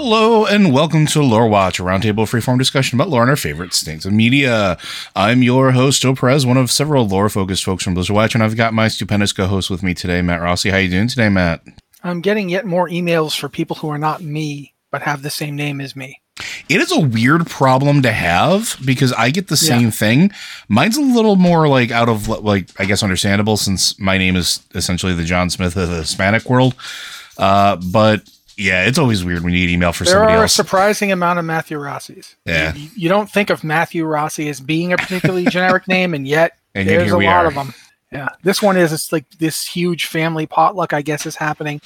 Hello and welcome to Lore Watch, a roundtable freeform discussion about lore and our favorite things of media. I'm your host, Joe Perez, one of several lore-focused folks from Blizzard Watch, and I've got my stupendous co-host with me today, Matt Rossi. How are you doing today, Matt? I'm getting yet more emails for people who are not me but have the same name as me. It is a weird problem to have because I get the same yeah. thing. Mine's a little more like out of like I guess understandable since my name is essentially the John Smith of the Hispanic world. Uh, but yeah, it's always weird when you get email for there somebody else. There are a surprising amount of Matthew Rossi's. Yeah. You, you, don't think of Matthew Rossi as being a particularly generic name, and yet and there's a lot are. of them. Yeah. This one is it's like this huge family potluck, I guess, is happening.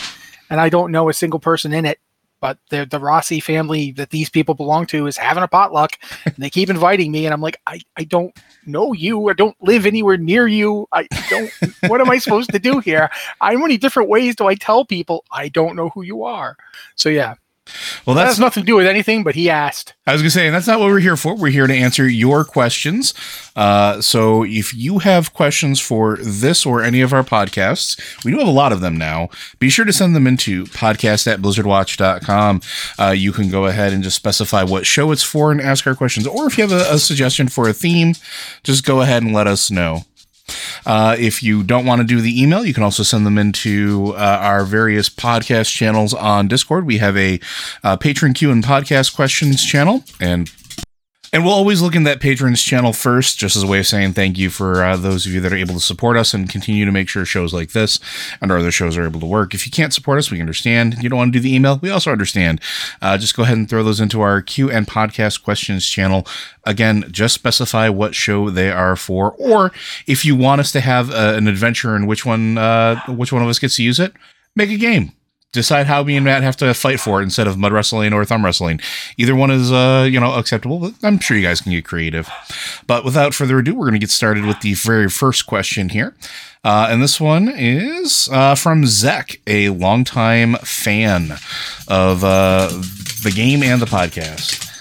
And I don't know a single person in it but the the Rossi family that these people belong to is having a potluck and they keep inviting me and I'm like I, I don't know you I don't live anywhere near you. I don't what am I supposed to do here? How many different ways do I tell people? I don't know who you are. So yeah well, that has nothing to do with anything, but he asked. I was going to say, that's not what we're here for. We're here to answer your questions. Uh, so if you have questions for this or any of our podcasts, we do have a lot of them now. Be sure to send them into podcast at blizzardwatch.com. Uh, you can go ahead and just specify what show it's for and ask our questions. Or if you have a, a suggestion for a theme, just go ahead and let us know. Uh, if you don't want to do the email, you can also send them into uh, our various podcast channels on Discord. We have a uh, patron Q and podcast questions channel, and and we'll always look in that patrons channel first, just as a way of saying thank you for uh, those of you that are able to support us and continue to make sure shows like this and our other shows are able to work. If you can't support us, we understand. You don't want to do the email, we also understand. Uh, just go ahead and throw those into our Q and podcast questions channel. Again, just specify what show they are for, or if you want us to have uh, an adventure in which one, uh, which one of us gets to use it, make a game decide how me and Matt have to fight for it instead of mud wrestling or thumb wrestling. Either one is, uh, you know, acceptable, but I'm sure you guys can get creative. But without further ado, we're going to get started with the very first question here. Uh, and this one is uh, from Zek, a longtime fan of uh, the game and the podcast.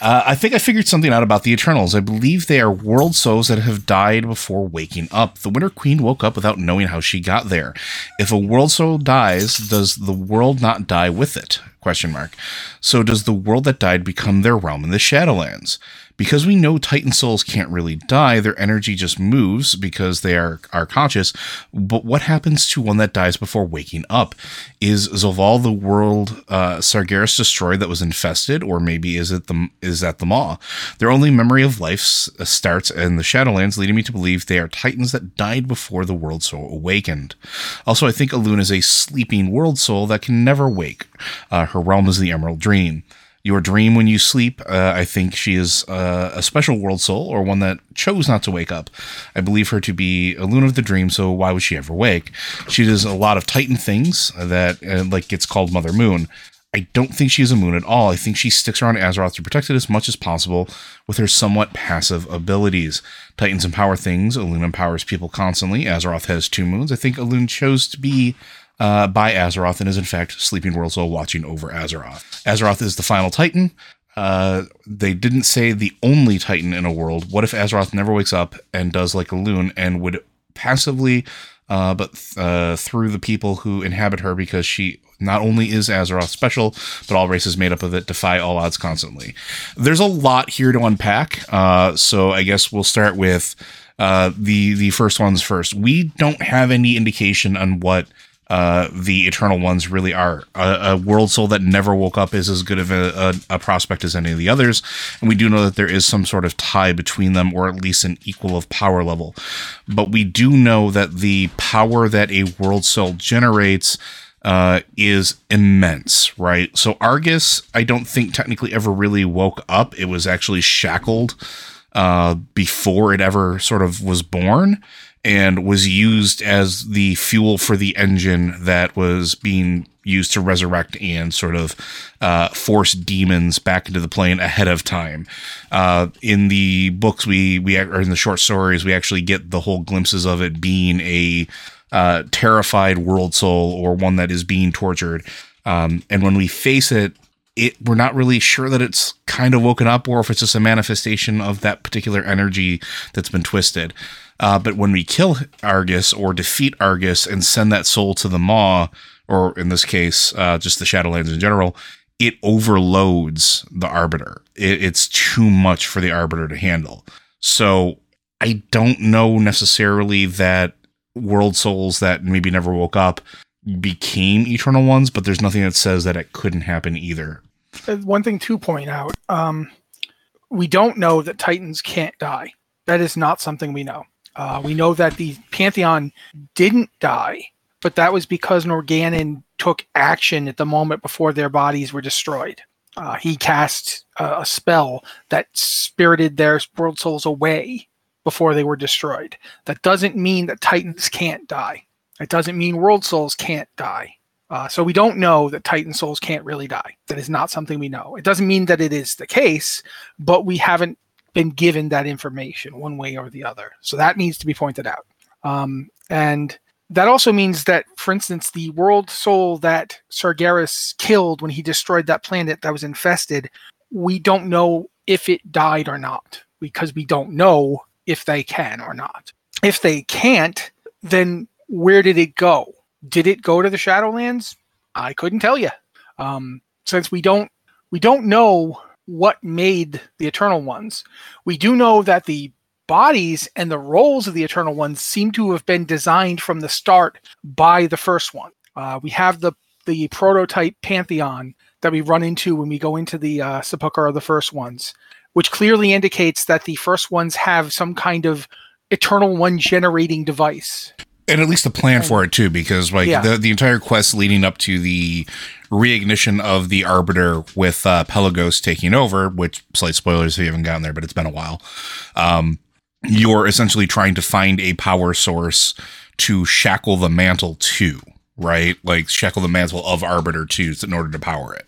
Uh, I think I figured something out about the Eternals. I believe they are world souls that have died before waking up. The Winter Queen woke up without knowing how she got there. If a world soul dies, does the world not die with it? Question mark. So does the world that died become their realm in the Shadowlands? Because we know Titan souls can't really die, their energy just moves because they are, are conscious. But what happens to one that dies before waking up? Is Zovaal the world uh, Sargeras destroyed that was infested, or maybe is it the is that the Maw? Their only memory of life uh, starts in the Shadowlands, leading me to believe they are Titans that died before the world soul awakened. Also, I think Elune is a sleeping world soul that can never wake. Uh, her realm is the Emerald Dream your dream when you sleep. Uh, I think she is uh, a special world soul or one that chose not to wake up. I believe her to be a loon of the dream, so why would she ever wake? She does a lot of Titan things that uh, like gets called Mother Moon. I don't think she's a moon at all. I think she sticks around Azeroth to protect it as much as possible with her somewhat passive abilities. Titans empower things, Elune empowers people constantly. Azeroth has two moons. I think Elune chose to be uh, by Azeroth and is in fact Sleeping World Soul watching over Azeroth. Azeroth is the final Titan. Uh, they didn't say the only Titan in a world. What if Azeroth never wakes up and does like Elune and would passively, uh, but uh, through the people who inhabit her because she not only is Azeroth special, but all races made up of it defy all odds constantly. There's a lot here to unpack. Uh, so I guess we'll start with uh, the the first ones first. We don't have any indication on what uh, the Eternal Ones really are. A, a, world soul that never woke up is as good of a, a, a, prospect as any of the others, and we do know that there is some sort of tie between them, or at least an equal of power level. But we do know that the power that a world soul generates uh, is immense, right? So Argus, I don't think technically ever really woke up. It was actually shackled uh, before it ever sort of was born and was used as the fuel for the engine that was being used to resurrect and sort of uh, force demons back into the plane ahead of time. Uh, in the books, we we or in the short stories, we actually get the whole glimpses of it being a uh, terrified world soul or one that is being tortured. Um, and when we face it, it we're not really sure that it's kind of woken up or if it's just a manifestation of that particular energy that's been twisted. Uh, but when we kill Argus or defeat Argus and send that soul to the Maw, or in this case, uh, just the Shadowlands in general, it overloads the arbiter. It, it's too much for the arbiter to handle. So I don't know necessarily that world souls that maybe never woke up became eternal ones, but there's nothing that says that it couldn't happen either. Uh, One thing to point out um, we don't know that Titans can't die. That is not something we know. Uh, we know that the Pantheon didn't die, but that was because Norgannon took action at the moment before their bodies were destroyed. Uh, he cast uh, a spell that spirited their world souls away before they were destroyed. That doesn't mean that Titans can't die. It doesn't mean world souls can't die. Uh, so we don't know that Titan souls can't really die. That is not something we know. It doesn't mean that it is the case, but we haven't been given that information one way or the other. So that needs to be pointed out. Um, and that also means that, for instance, the world soul that Sargeras killed when he destroyed that planet that was infested, we don't know if it died or not because we don't know if they can or not. If they can't, then where did it go? Did it go to the Shadowlands? I couldn't tell you. Um, since we don't we don't know what made the Eternal Ones, we do know that the bodies and the roles of the Eternal Ones seem to have been designed from the start by the first one. Uh, we have the the prototype Pantheon that we run into when we go into the uh, sepulcher of the first ones, which clearly indicates that the first ones have some kind of Eternal One generating device. And at least a plan for it too because like Yeah. the, the entire quest leading up to the reignition of the arbiter with uh pelagos taking over which slight spoilers if you haven't gotten there but it's been a while um you're essentially trying to find a power source to shackle the mantle to right like shackle the mantle of arbiter to in order to power it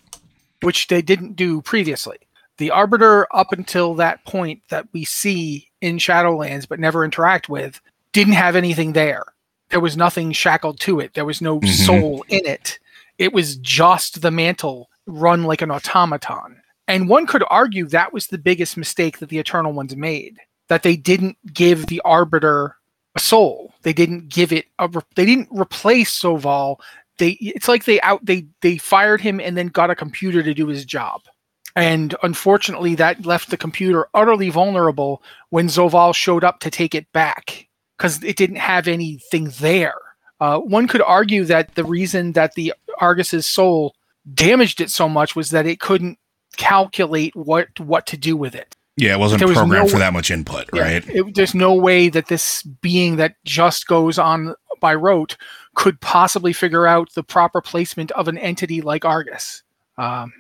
which they didn't do previously. The Arbiter, up until that point that we see in Shadowlands but never interact with, didn't have anything there. There was nothing shackled to it. There was no Mhm. soul in it. It was just the mantle run like an automaton. And one could argue that was the biggest mistake that the Eternal Ones made. That they didn't give the Arbiter a soul. They didn't give it a. Re- they didn't replace Zovaal they it's like they out they they fired him and then got a computer to do his job and unfortunately that left the computer utterly vulnerable when Zovaal showed up to take it back because it didn't have anything there. Uh, one could argue that the reason that the argus's soul damaged it so much was that it couldn't calculate what what to do with it. Yeah it wasn't There was programmed no for that much input yeah, right? It, there's no way that this being that just goes on by rote could possibly figure out the proper placement of an entity like Argus. Um,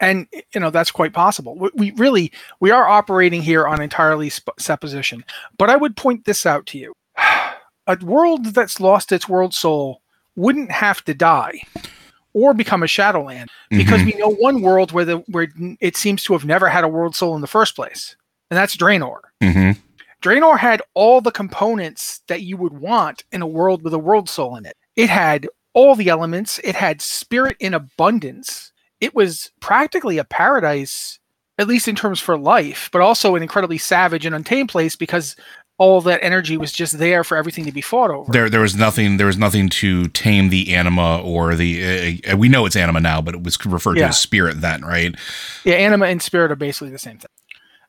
and you know that's quite possible. We, we really we are operating here on entirely sp- supposition. But I would point this out to you: a world that's lost its world soul wouldn't have to die or become a Shadowland because Mhm. we know one world where the where it seems to have never had a world soul in the first place, and that's Draenor. Mhm. Draenor had all the components that you would want in a world with a world soul in it. It had all the elements, it had spirit in abundance. It was practically a paradise, at least in terms for life, but also an incredibly savage and untamed place because all that energy was just there for everything to be fought over. there there was nothing there was nothing to tame the anima or the uh, we know it's anima now but it was referred to as spirit then right Yeah, anima and spirit are basically the same thing.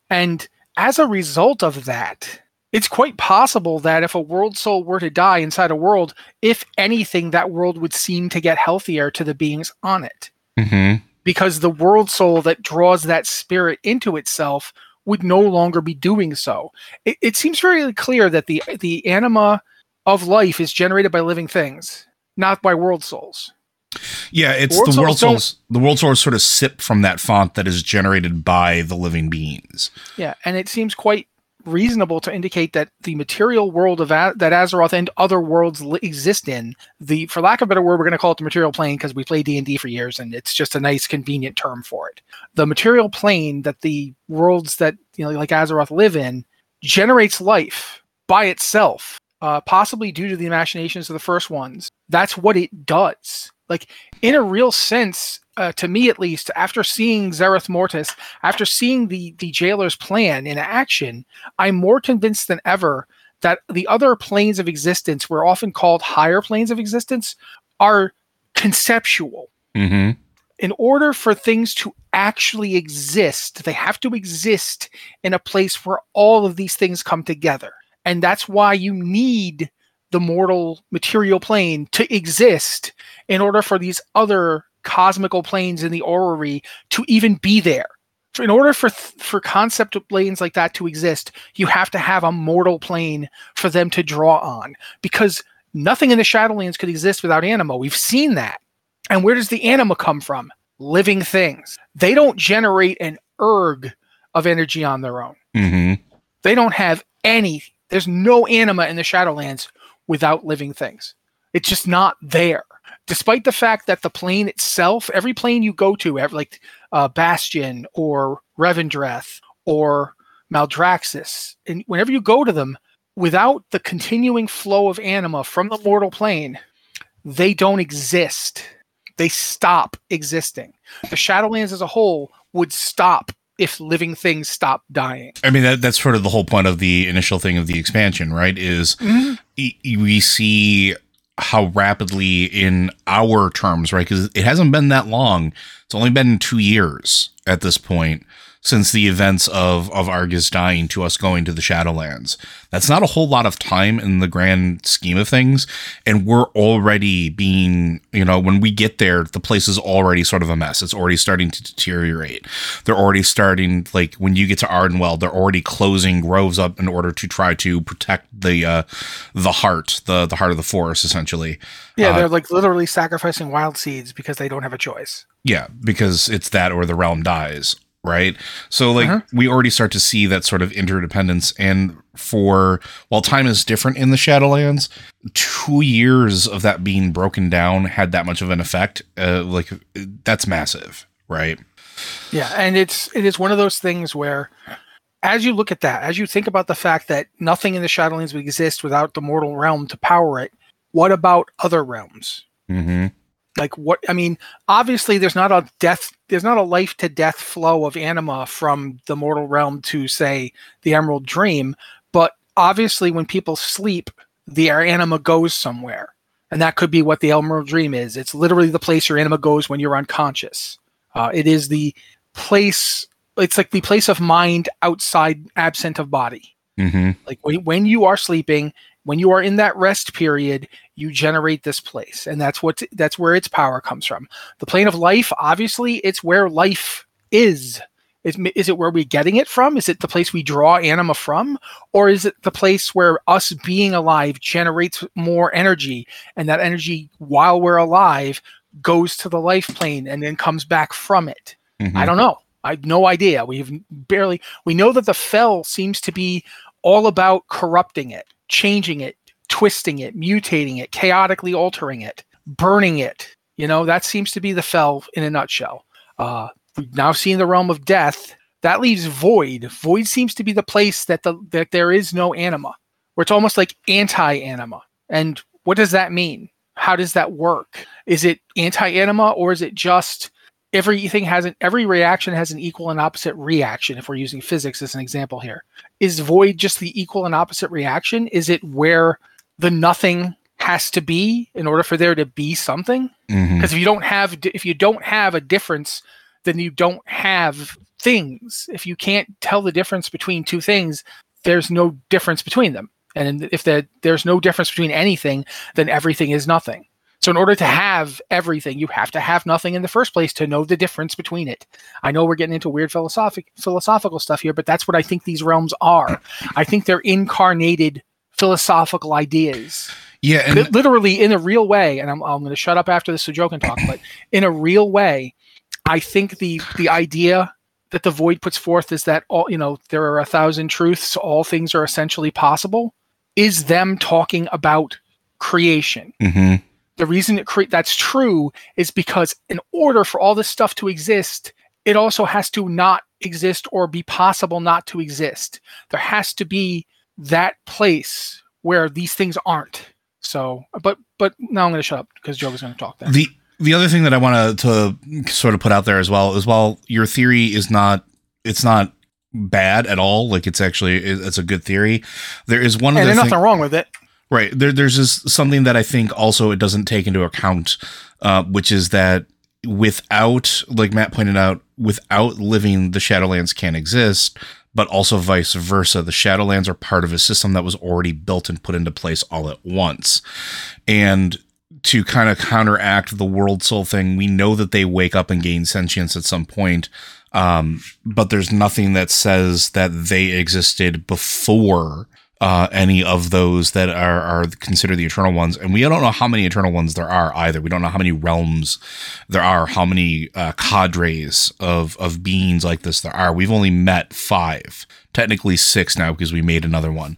And as a result of that, it's quite possible that if a world soul were to die inside a world, if anything, that world would seem to get healthier to the beings on it. Mm-hmm. Because the world soul that draws that spirit into itself would no longer be doing so. It, it seems very clear that the the anima of life is generated by living things, not by world souls. yeah it's World the souls world souls the world souls sort of sip from that font that is generated by the living beings Yeah, and it seems quite reasonable to indicate that the material world of A- that Azeroth and other worlds li- exist in, the for lack of a better word, we're going to call it the material plane because we play D and D for years, and it's just a nice, convenient term for it. The material plane that the worlds that you know, like Azeroth, live in, generates life by itself, uh, possibly due to the imaginations of the first ones. That's what it does. Like in a real sense, uh, to me at least, after seeing Zereth Mortis after seeing the the jailer's plan in action, I'm more convinced than ever that the other planes of existence, we're often called higher planes of existence, are conceptual. mm-hmm. in order for things to actually exist, they have to exist in a place where all of these things come together. And that's why you need the mortal material plane to exist in order for these other cosmical planes in the orrery to even be there. So in order for for concept planes like that to exist, you have to have a mortal plane for them to draw on because nothing in the Shadowlands could exist without anima. We've seen that. And where does the anima come from? Living things. They don't generate an erg of energy on their own. Mm-hmm. They don't have any. There's no anima in the Shadowlands without living things. It's just not there. Despite the fact that the plane itself, every plane you go to, like uh, Bastion or Revendreth or Maldraxxus, and whenever you go to them, without the continuing flow of anima from the mortal plane, they don't exist. They stop existing. The Shadowlands as a whole would stop if living things stop dying. I mean, that, that's sort of the whole point of the initial thing of the expansion, right? Is mm-hmm. e- we see how rapidly, in our terms, right? Because it hasn't been that long. It's only been two years at this point since the events of of Argus dying to us going to the Shadowlands. That's not a whole lot of time in the grand scheme of things, and we're already being, you know, when we get there, the place is already sort of a mess. It's already starting to deteriorate. They're already starting like when you get to Ardenweald, they're already closing groves up in order to try to protect the uh the heart, the the heart of the forest essentially. Yeah, uh, they're like literally sacrificing wild seeds because they don't have a choice. Yeah, because it's that or the realm dies right? So like uh-huh. we already start to see that sort of interdependence and for while time is different in the Shadowlands, 2 years of that being broken down had that much of an effect. Uh, like that's massive, right? Yeah, and it's it is one of those things where as you look at that, as you think about the fact that nothing in the Shadowlands would exist without the mortal realm to power it, what about other realms? hmm like what i mean obviously there's not a death there's not a life to death flow of anima from the mortal realm to say the emerald dream but obviously when people sleep the anima goes somewhere. And that could be what the emerald dream is. It's literally the place your anima goes when you're unconscious. Uh, it is the place it's like the place of mind outside absent of body. Mm-hmm. like when, when you are sleeping when you are in that rest period you generate this place. And that's what that's where its power comes from. The plane of life obviously it's where life is. Is, is it where we're getting it from? Is it the place we draw anima from? Or is it the place where us being alive generates more energy? And that energy while we're alive goes to the life plane and then comes back from it. Mm-hmm. i don't know. I have no idea. We've barely we know that the fell seems to be all about corrupting it changing it twisting it, mutating it, chaotically altering it, burning it. You know, that seems to be the fell in a nutshell. Uh, we've now seen the realm of death. That leaves void. Void seems to be the place that the that there is no anima, where it's almost like anti-anima. And what does that mean? How does that work? Is it anti-anima or is it just everything has an every reaction has an equal and opposite reaction if we're using physics as an example here is void just the equal and opposite reaction is it where the nothing has to be in order for there to be something. Because mm-hmm. if you don't have if you don't have a difference then you don't have things. If you can't tell the difference between two things there's no difference between them. And if there, there's no difference between anything then everything is nothing. So in order to have everything you have to have nothing in the first place to know the difference between it. I know we're getting into weird philosophic philosophical stuff here but that's what i think these realms are. I think they're incarnated philosophical ideas. Yeah, and literally in a real way, and I'm, I'm going to shut up after this so Joe can talk, but in a real way, I think the the idea that the void puts forth is that all you know there are a thousand truths, all things are essentially possible, is them talking about creation. Mm-hmm. The reason it cre- that's true is because in order for all this stuff to exist, it also has to not exist or be possible not to exist. There has to be that place where these things aren't. So, but but now I'm going to shut up because Joe was going to talk. Then the the other thing that I want to to sort of put out there as well is while your theory is not it's not bad at all. Like it's actually it's a good theory. There is one. And the thing- nothing wrong with it. Right. There, there's just something that I think also it doesn't take into account, uh, which is that without, like Matt pointed out, without living, the Shadowlands can't exist, but also vice versa. The Shadowlands are part of a system that was already built and put into place all at once. And to kind of counteract the world soul thing, we know that they wake up and gain sentience at some point. Um, but there's nothing that says that they existed before uh, any of those that are, are considered the eternal ones. And we don't know how many eternal ones there are either. We don't know how many realms there are, how many uh, cadres of, of beings like this there are. We've only met five, technically six now because we made another one.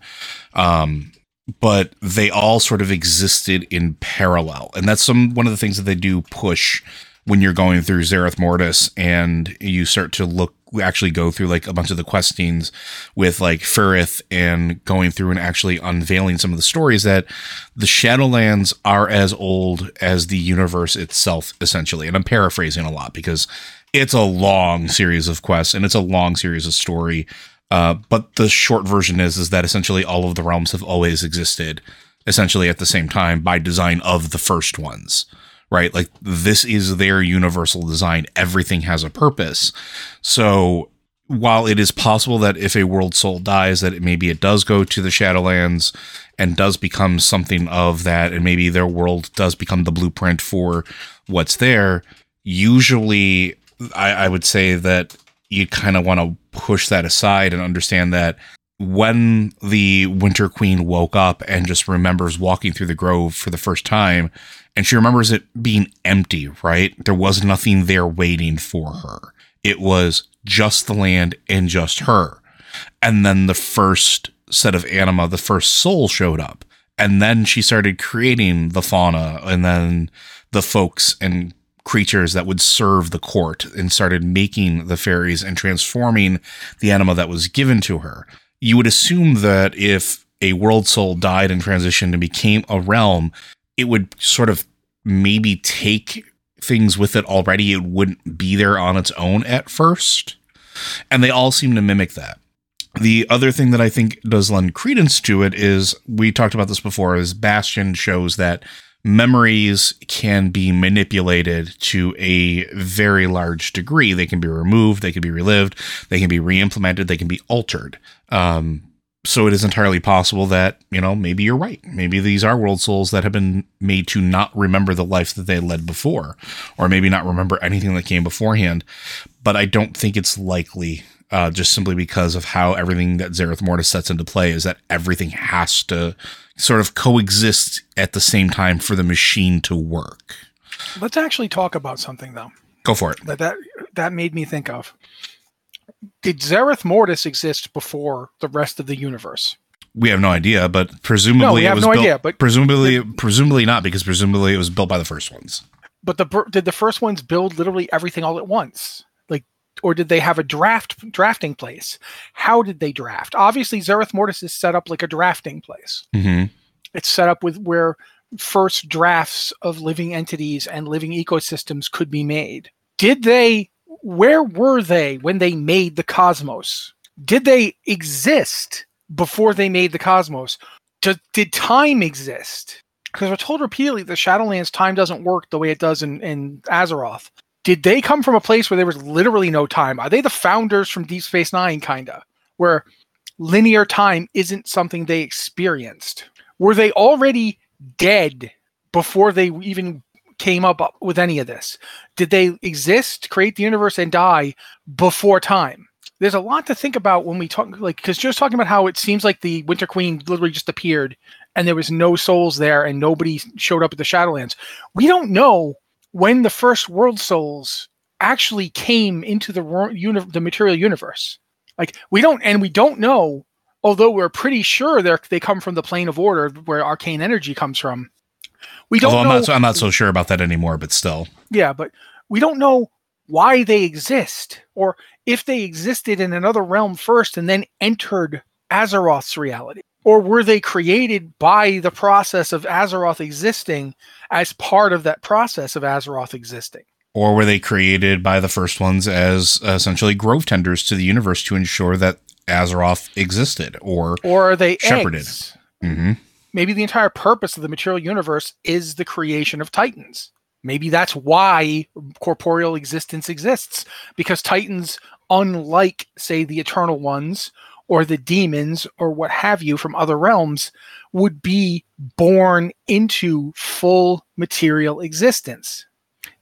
Um, but they all sort of existed in parallel. And that's some one of the things that they do push when you're going through Zereth Mortis and you start to look actually go through like a bunch of the questings with like Ferrith and going through and actually unveiling some of the stories that the Shadowlands are as old as the universe itself, essentially. And I'm paraphrasing a lot because it's a long series of quests and it's a long series of story. Uh, but the short version is is that essentially all of the realms have always existed essentially at the same time by design of the first ones right? Like this is their universal design. Everything has a purpose. So while it is possible that if a world soul dies, that it, maybe it does go to the Shadowlands and does become something of that, and maybe their world does become the blueprint for what's there. Usually, I, I would say that you kind of want to push that aside and understand that when the Winter Queen woke up and just remembers walking through the grove for the first time, and she remembers it being empty, right? There was nothing there waiting for her. It was just the land and just her. And then the first set of anima, the first soul showed up. And then she started creating the fauna and then the folks and creatures that would serve the court and started making the fairies and transforming the anima that was given to her. You would assume that if a world soul died and transitioned and became a realm, it would sort of maybe take things with it already. It wouldn't be there on its own at first. And they all seem to mimic that. The other thing that I think does lend credence to it is we talked about this before is Bastion shows that memories can be manipulated to a very large degree. They can be removed, they can be relived, they can be re-implemented, they can be altered. Um, so it is entirely possible that you know maybe you're right maybe these are world souls that have been made to not remember the life that they led before or maybe not remember anything that came beforehand but i don't think it's likely uh, just simply because of how everything that Zereth Mortis sets into play is that everything has to sort of coexist at the same time for the machine to work. Let's actually talk about something though. Go for it. That that that made me think of did Zereth Mortis exist before the rest of the universe? We have no idea, but presumably no, we have no built, idea. But presumably, the, presumably not, because presumably it was built by the first ones. But the did the first ones build literally everything all at once? Like, or did they have a draft drafting place? How did they draft? Obviously, Zereth Mortis is set up like a drafting place. Mm-hmm. It's set up with where first drafts of living entities and living ecosystems could be made. Did they where were they when they made the cosmos? Did they exist before they made the cosmos? Did, did time exist? Because we're told repeatedly the Shadowlands time doesn't work the way it does in, in Azeroth. Did they come from a place where there was literally no time? Are they the founders from Deep Space Nine, kinda? Where linear time isn't something they experienced? Were they already dead before they even came up with any of this? Did they exist, create the universe, and die before time? There's a lot to think about when we talk, like, because just talking about how it seems like the Winter Queen literally just appeared and there was no souls there and nobody showed up at the Shadowlands. We don't know when the first world souls actually came into the uni- the material universe. Like we don't, and we don't know. Although we're pretty sure they they come from the plane of order where arcane energy comes from. We don't. Although I'm not. So, I'm not so sure about that anymore. But still. Yeah, but we don't know why they exist, or if they existed in another realm first and then entered Azeroth's reality, or were they created by the process of Azeroth existing as part of that process of Azeroth existing? Or were they created by the first ones as essentially grove tenders to the universe to ensure that Azeroth existed, or or are they shepherded? Mm-hmm maybe the entire purpose of the material universe is the creation of titans Maybe that's why corporeal existence exists because Titans, unlike, say, the Eternal Ones or the demons or what have you from other realms, would be born into full material existence.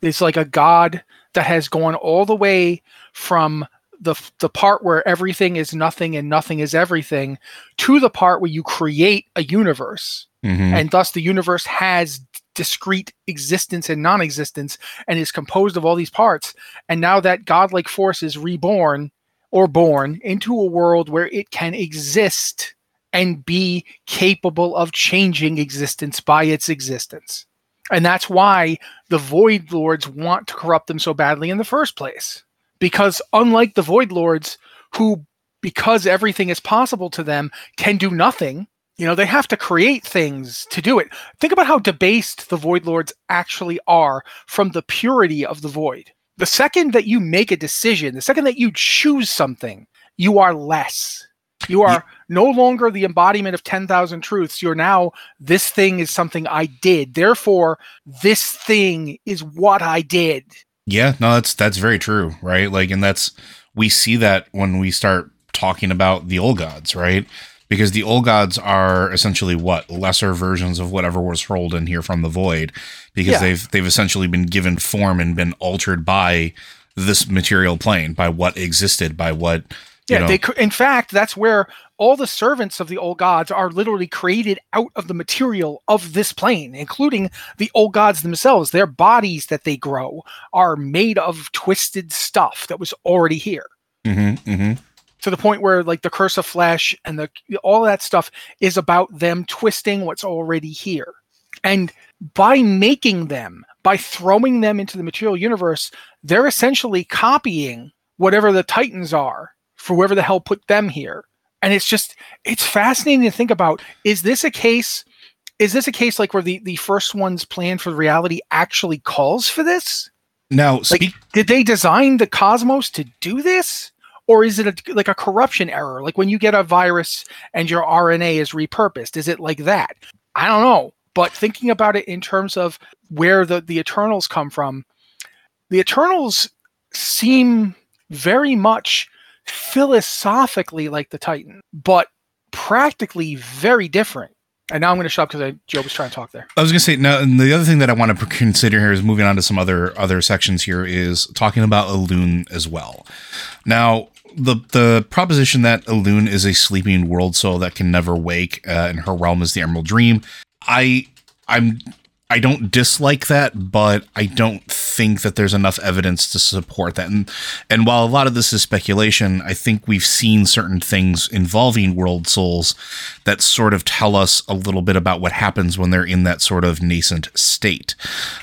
It's like a god that has gone all the way from the the part where everything is nothing and nothing is everything to the part where you create a universe. Mhm. and thus the universe has discrete existence and non-existence and is composed of all these parts. And now that godlike force is reborn or born into a world where it can exist and be capable of changing existence by its existence. And that's why the void lords want to corrupt them so badly in the first place because unlike the void lords who because everything is possible to them can do nothing you know they have to create things to do it. Think about how debased the void lords actually are from the purity of the void. The second that you make a decision the second that you choose something you are less. You are no longer the embodiment of 10,000 truths. You're now this thing is something i did. Therefore this thing is what i did Yeah, no, that's that's very true, right? Like, and that's we see that when we start talking about the old gods, right? Because the old gods are essentially what lesser versions of whatever was hurled in here from the void, because Yeah. they've they've essentially been given form and been altered by this material plane, by what existed, by what Yeah, know. they in fact that's where all the servants of the old gods are literally created out of the material of this plane, including the old gods themselves. Their bodies that they grow are made of twisted stuff that was already here. Mhm, mhm. To the point where like the curse of flesh and the all that stuff is about them twisting what's already here. And by making them, by throwing them into the material universe, they're essentially copying whatever the Titans are for whoever the hell put them here. And it's just it's fascinating to think about. Is this a case? Is this a case like where the, the first one's plan for reality actually calls for this? Now, Like, did they design the cosmos to do this? Or is it a, like a corruption error? Like when you get a virus and your RNA is repurposed, is it like that? I don't know. But thinking about it in terms of where the, the Eternals come from, the Eternals seem very much philosophically like the Titan, but practically very different. And now I'm going to shut up because Joe was trying to talk there. I was gonna say now, and the other thing that I want to consider here is moving on to some other other sections here is talking about Elune as well. Now, the the proposition that Elune is a sleeping world soul that can never wake, uh, and her realm is the Emerald Dream. I I'm I don't dislike that, but I don't think that there's enough evidence to support that. And and while a lot of this is speculation, I think we've seen certain things involving world souls that sort of tell us a little bit about what happens when they're in that sort of nascent state.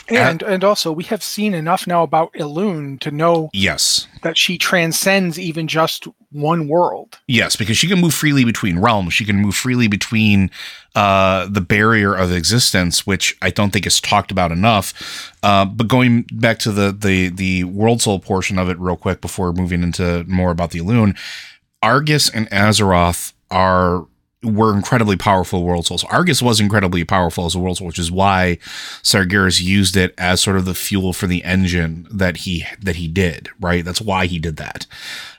And uh, and also we have seen enough now about Elune to know Yes. that she transcends even just one world. Yes, because she can move freely between realms. She can move freely between uh, the barrier of existence, which I don't think is talked about enough. Uh, but going back to the the the world soul portion of it, real quick, before moving into more about the Elune, Argus and Azeroth are were incredibly powerful world souls. Argus was incredibly powerful as a world soul, which is why Sargeras used it as sort of the fuel for the engine that he that he did. Right, that's why he did that.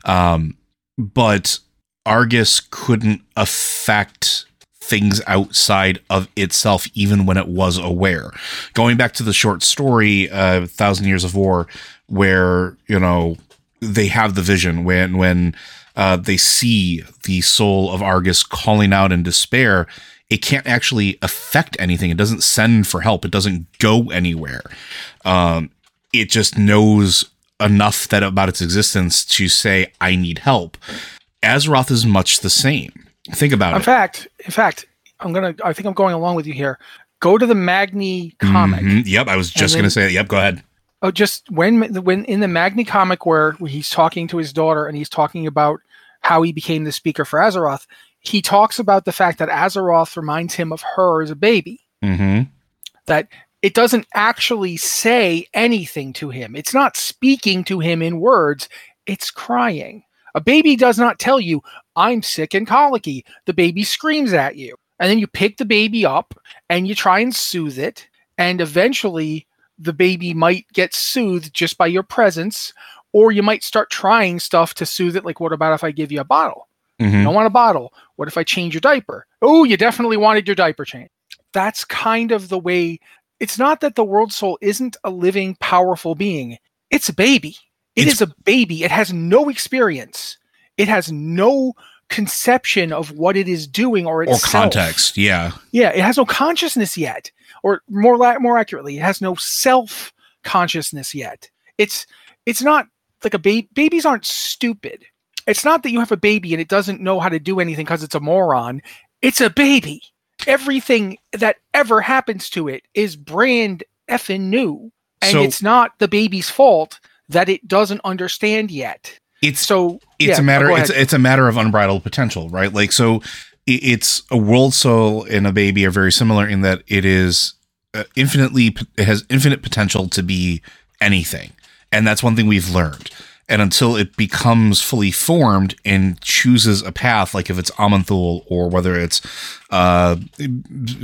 Um, but Argus couldn't affect things outside of itself, even when it was aware. Going back to the short story, uh, Thousand Years of War, where you know they have the vision when when uh, they see the soul of Argus calling out in despair. It can't actually affect anything. It doesn't send for help. It doesn't go anywhere. Um, it just knows enough that about its existence to say, "I need help." Azeroth is much the same. Think about In it. In fact, in fact, I'm gonna. I think I'm going along with you here. Go to the Magni comic. Mhm. Yep, I was just then- to say that. Yep, go ahead. Oh, just when when in the Magni comic where he's talking to his daughter and he's talking about how he became the speaker for Azeroth, he talks about the fact that Azeroth reminds him of her as a baby. hmm That it doesn't actually say anything to him. It's not speaking to him in words. It's crying. A baby does not tell you, "I'm sick and colicky." The baby screams at you, and then you pick the baby up and you try and soothe it, and eventually the baby might get soothed just by your presence, or you might start trying stuff to soothe it. Like, what about if I give you a bottle? Mhm. You don't want a bottle. What if I change your diaper? Oh, you definitely wanted your diaper changed. That's kind of the way. It's not that the world soul isn't a living, powerful being. It's a baby. It It's- is a baby. It has no experience. It has no conception of what it is doing or itself. or context. Yeah. Yeah, it has no consciousness yet, or more la- more accurately, it has no self consciousness yet. It's it's not like a baby. Babies aren't stupid. It's not that you have a baby and it doesn't know how to do anything because it's a moron. It's a baby. Everything that ever happens to it is brand effing new, and So- it's not the baby's fault that it doesn't understand yet. It's So it's yeah, a matter it's it's a matter of unbridled potential right? Like so it's a world soul and a baby are very similar in that it is uh, infinitely it has infinite potential to be anything. And that's one thing we've learned and until it becomes fully formed and chooses a path like if it's Aman'Thul or whether it's uh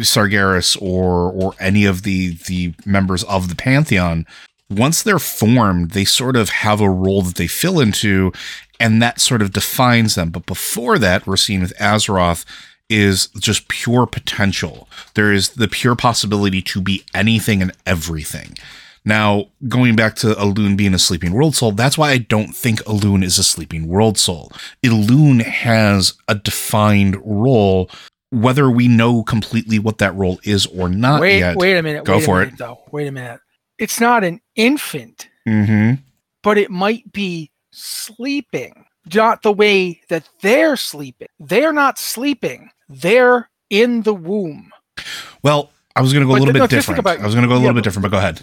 Sargeras or or any of the the members of the pantheon once they're formed, they sort of have a role that they fill into, and that sort of defines them. But before that, we're seeing with Azeroth is just pure potential. There is the pure possibility to be anything and everything. Now, going back to Elune being a sleeping world soul, that's why I don't think Elune is a sleeping world soul. Elune has a defined role, whether we know completely what that role is or not wait, yet. wait a minute. Go wait for minute, Though, wait a minute. It's not an infant. Mm-hmm. but it might be sleeping, not the way that they're sleeping. They're not sleeping, they're in the womb. Well, I was going to go a little no, bit different. about- I was going to go a yeah, little bit different, but go ahead.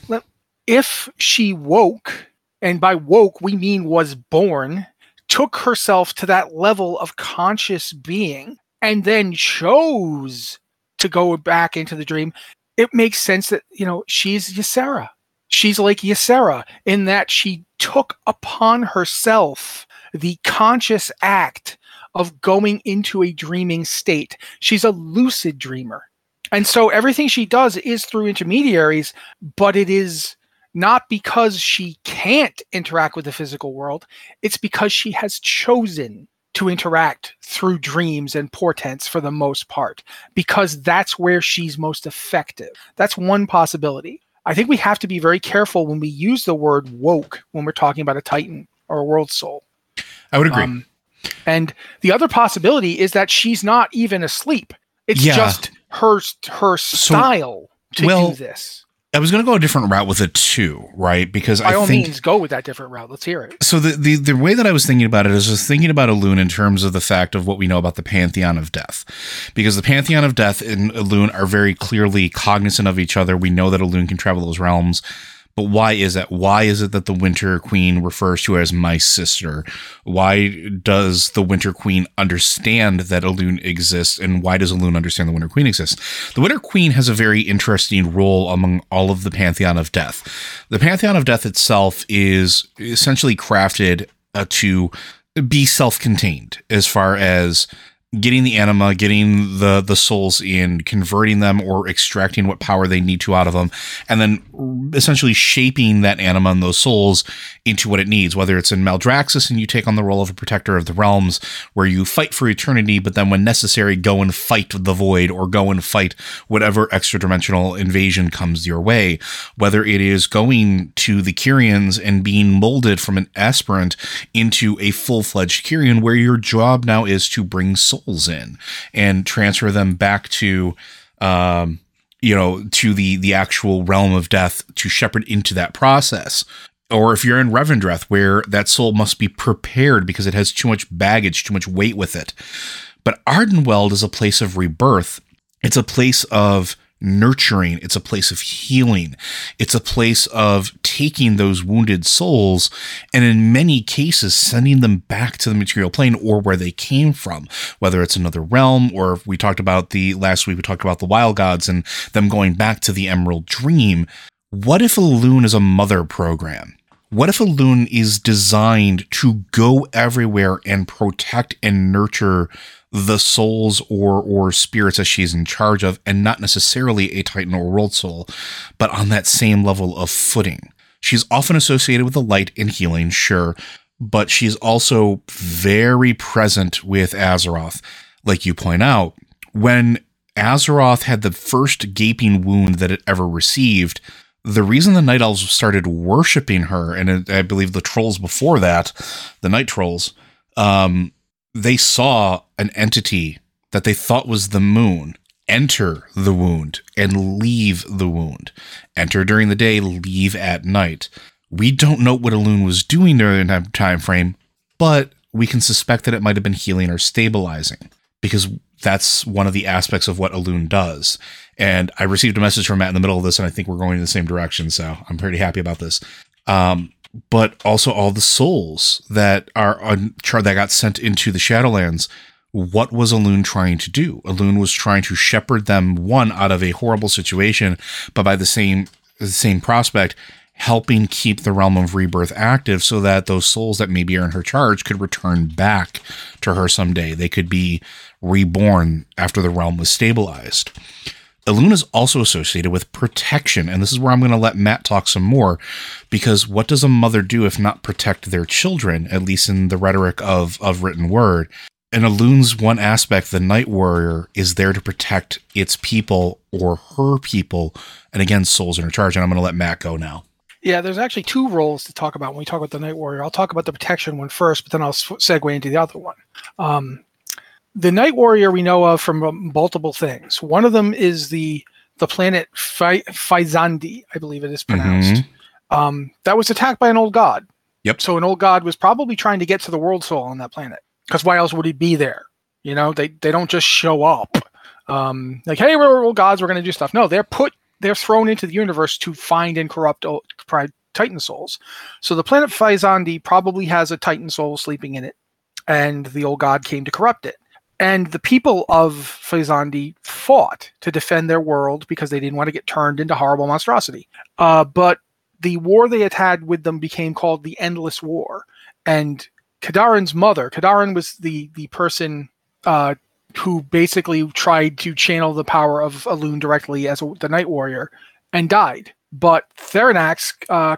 If she woke, and by woke we mean was born, took herself to that level of conscious being, and then chose to go back into the dream, it makes sense that, you know, she's Ysera. She's like Ysera in that she took upon herself the conscious act of going into a dreaming state. She's a lucid dreamer. And so everything she does is through intermediaries, but it is not because she can't interact with the physical world. It's because she has chosen to interact through dreams and portents for the most part, because that's where she's most effective. That's one possibility. I think we have to be very careful when we use the word woke when we're talking about a Titan or a world soul. I would agree. Um, and the other possibility is that she's not even asleep. It's Yeah. just her her style to well, do this. I was going to go a different route with it too, right? Because By I all think means, go with that different route. Let's hear it. so. The, the the way that I was thinking about it is just thinking about Elune in terms of the fact of what we know about the Pantheon of Death, because the Pantheon of Death and Elune are very clearly cognizant of each other. We know that Elune can travel those realms. But why is that? Why is it that the Winter Queen refers to her as my sister? Why does the Winter Queen understand that Elune exists? And why does Elune understand the Winter Queen exists? The Winter Queen has a very interesting role among all of the Pantheon of Death. The Pantheon of Death itself is essentially crafted uh, to be self-contained as far as getting the anima, getting the the souls in, converting them or extracting what power they need to out of them, and then essentially shaping that anima and those souls into what it needs. Whether it's in Maldraxxus and you take on the role of a protector of the realms, where you fight for eternity, but then when necessary, go and fight the void or go and fight whatever extra dimensional invasion comes your way. Whether it is going to the Kyrians and being molded from an aspirant into a full fledged Kyrian, where your job now is to bring souls in and transfer them back to um you know to the the actual realm of death to shepherd into that process. Or if you're in Revendreth where that soul must be prepared because it has too much baggage too much weight with it. But Ardenweald is a place of rebirth. It's a place of nurturing. It's a place of healing. It's a place of taking those wounded souls and in many cases sending them back to the material plane or where they came from whether it's another realm or we talked about the last week we talked about the wild gods and them going back to the emerald dream. What if Elune is a mother program? What if Elune is designed to go everywhere and protect and nurture the souls or or spirits that she's in charge of, and not necessarily a Titan or world soul, but on that same level of footing. She's often associated with the light and healing, sure, but she's also very present with Azeroth. Like you point out, when Azeroth had the first gaping wound that it ever received, the reason the Night Elves started worshiping her, and I believe the trolls before that, the Night Trolls, um, they saw an entity that they thought was the moon enter the wound and leave the wound. Enter during the day, leave at night. We don't know what Elune was doing during that time frame, but we can suspect that it might have been healing or stabilizing because that's one of the aspects of what Elune does. And I received a message from Matt in the middle of this, and I think we're going in the same direction. So I'm pretty happy about this. Um, but also all the souls that are on that got sent into the Shadowlands. What was Elune trying to do? Elune was trying to shepherd them one out of a horrible situation, but by the same the same prospect, helping keep the realm of rebirth active so that those souls that maybe are in her charge could return back to her someday. They could be reborn after the realm was stabilized. Elune is also associated with protection, and this is where I'm going to let Matt talk some more, because what does a mother do if not protect their children, at least in the rhetoric of, of written word? And Elune's one aspect, the Night Warrior, is there to protect its people or her people, and again, souls in her charge. And I'm going to let Matt go now. Yeah, there's actually two roles to talk about when we talk about the Night Warrior. I'll talk about the protection one first, but then I'll segue into the other one. Um, the Night Warrior we know of from multiple things. One of them is the the planet Physandi, I believe it is pronounced. Mm-hmm. Um, that was attacked by an old god. Yep. So an old god was probably trying to get to the world soul on that planet. Because why else would he be there? You know, they they don't just show up. Um, like, hey, we're old gods, we're going to do stuff. No, they're put, they're thrown into the universe to find and corrupt old, Titan souls. So the planet Physandi probably has a Titan soul sleeping in it, and the old god came to corrupt it. And the people of Physandi fought to defend their world because they didn't want to get turned into horrible monstrosity. Uh, but the war they had had with them became called the Endless War. And Kadarin's mother, Kadarin was the the person uh, who basically tried to channel the power of Elune directly as a, the Night Warrior and died. But Theranax, uh,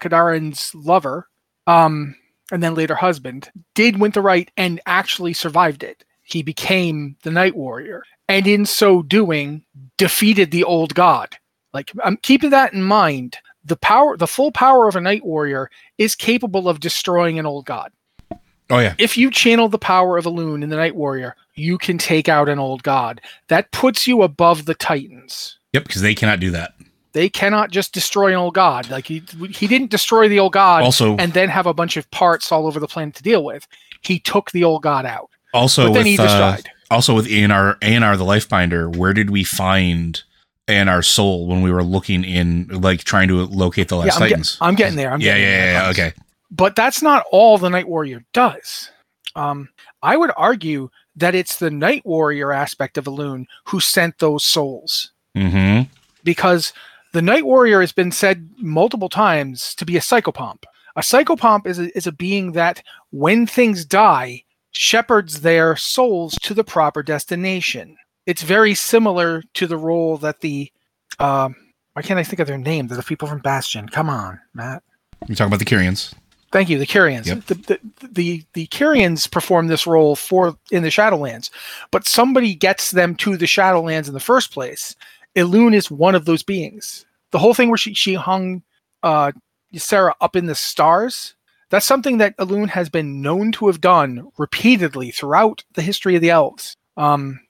lover, um, and then later husband, did Winterite and actually survived it he became the Night Warrior, and in so doing, defeated the old god. Like I'm keeping that in mind. The power, the full power of a Night Warrior is capable of destroying an old god. Oh yeah. If you channel the power of Elune in the Night Warrior, you can take out an old god. That puts you above the Titans. Yep, because they cannot do that. They cannot just destroy an old god. Like he he didn't destroy the old god also, and then have a bunch of parts all over the planet to deal with. He took the old god out. Also, but with, uh, also with Eonar, Eonar the Lifebinder, where did we find Eonar soul when we were looking in, like trying to locate the last yeah, I'm Titans? Get, I'm getting there. I'm yeah, getting yeah, there, yeah, yeah. Okay. But that's not all the Night Warrior does. Um, I would argue that it's the Night Warrior aspect of Elune who sent those souls. Mm-hmm. Because the Night Warrior has been said multiple times to be a psychopomp. A psychopomp is a, is a being that, when things die, shepherds their souls to the proper destination. It's very similar to the role that the um, why can't I think of their name? They're the people from Bastion. Come on, Matt. You're talking about the Kyrians. Thank you, the Kyrians. Yep. The, the, the the Kyrians perform this role for in the Shadowlands, but somebody gets them to the Shadowlands in the first place. Elune is one of those beings. The whole thing where she she hung uh, Ysera up in the stars that's something that Elune has been known to have done repeatedly throughout the history of the elves. Um,